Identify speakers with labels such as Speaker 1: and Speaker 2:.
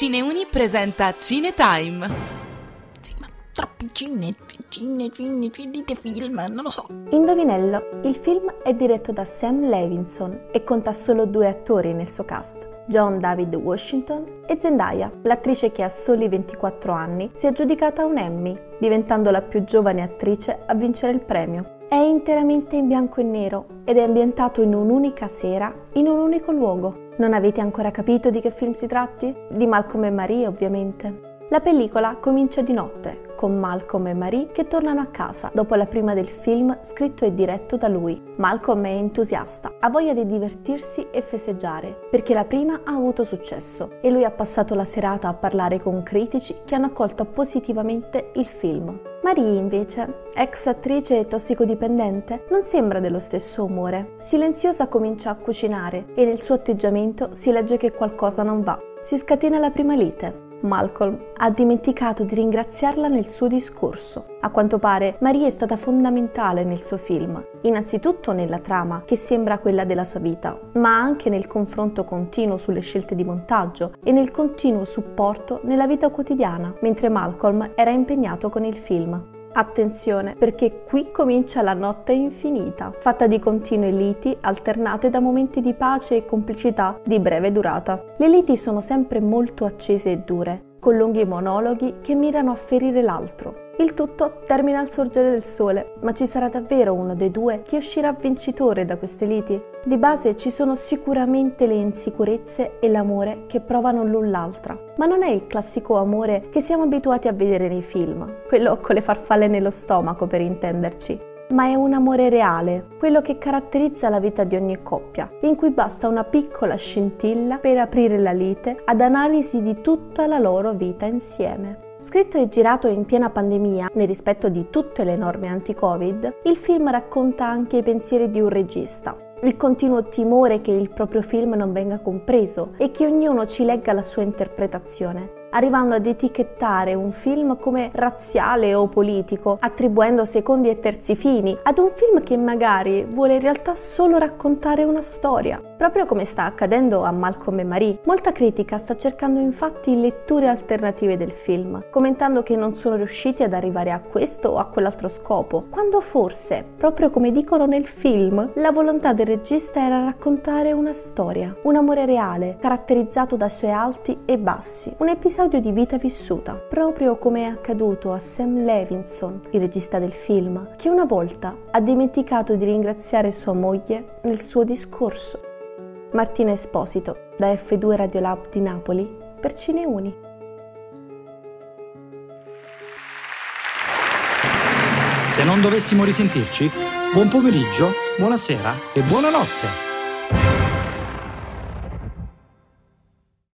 Speaker 1: Cineuni presenta Cinetime.
Speaker 2: Ma troppi cine, cine, cine, dite film, non lo so.
Speaker 3: Indovinello, il film è diretto da Sam Levinson e conta solo due attori nel suo cast. John David Washington e Zendaya, l'attrice che a soli 24 anni si è aggiudicata un Emmy, diventando la più giovane attrice a vincere il premio. È interamente in bianco e nero ed è ambientato in un'unica sera, in un unico luogo. Non avete ancora capito di che film si tratti? Di Malcolm e Marie, ovviamente. La pellicola comincia di notte, con Malcolm e Marie che tornano a casa dopo la prima del film scritto e diretto da lui. Malcolm è entusiasta, ha voglia di divertirsi e festeggiare, perché la prima ha avuto successo e lui ha passato la serata a parlare con critici che hanno accolto positivamente il film. Marie invece, ex attrice e tossicodipendente, non sembra dello stesso umore. Silenziosa comincia a cucinare e nel suo atteggiamento si legge che qualcosa non va. Si scatena la prima lite, Malcolm ha dimenticato di ringraziarla nel suo discorso. A quanto pare Maria è stata fondamentale nel suo film, innanzitutto nella trama, che sembra quella della sua vita, ma anche nel confronto continuo sulle scelte di montaggio e nel continuo supporto nella vita quotidiana, mentre Malcolm era impegnato con il film. Attenzione, perché qui comincia la notte infinita, fatta di continue liti alternate da momenti di pace e complicità di breve durata. Le liti sono sempre molto accese e dure, con lunghi monologhi che mirano a ferire l'altro. Il tutto termina al sorgere del sole, ma ci sarà davvero uno dei due che uscirà vincitore da queste liti? Di base ci sono sicuramente le insicurezze e l'amore che provano l'un l'altra, ma non è il classico amore che siamo abituati a vedere nei film, quello con le farfalle nello stomaco per intenderci, ma è un amore reale, quello che caratterizza la vita di ogni coppia, in cui basta una piccola scintilla per aprire la lite ad analisi di tutta la loro vita insieme. Scritto e girato in piena pandemia, nel rispetto di tutte le norme anti-Covid, il film racconta anche i pensieri di un regista, il continuo timore che il proprio film non venga compreso e che ognuno ci legga la sua interpretazione arrivando ad etichettare un film come razziale o politico, attribuendo secondi e terzi fini ad un film che magari vuole in realtà solo raccontare una storia. Proprio come sta accadendo a Malcolm e Marie, molta critica sta cercando infatti letture alternative del film, commentando che non sono riusciti ad arrivare a questo o a quell'altro scopo, quando forse, proprio come dicono nel film, la volontà del regista era raccontare una storia, un amore reale, caratterizzato dai suoi alti e bassi, un episodio episodio di vita vissuta, proprio come è accaduto a Sam Levinson, il regista del film, che una volta ha dimenticato di ringraziare sua moglie nel suo discorso. Martina Esposito, da F2 Radiolab di Napoli, per Cineuni.
Speaker 4: Se non dovessimo risentirci, buon pomeriggio, buonasera e buonanotte.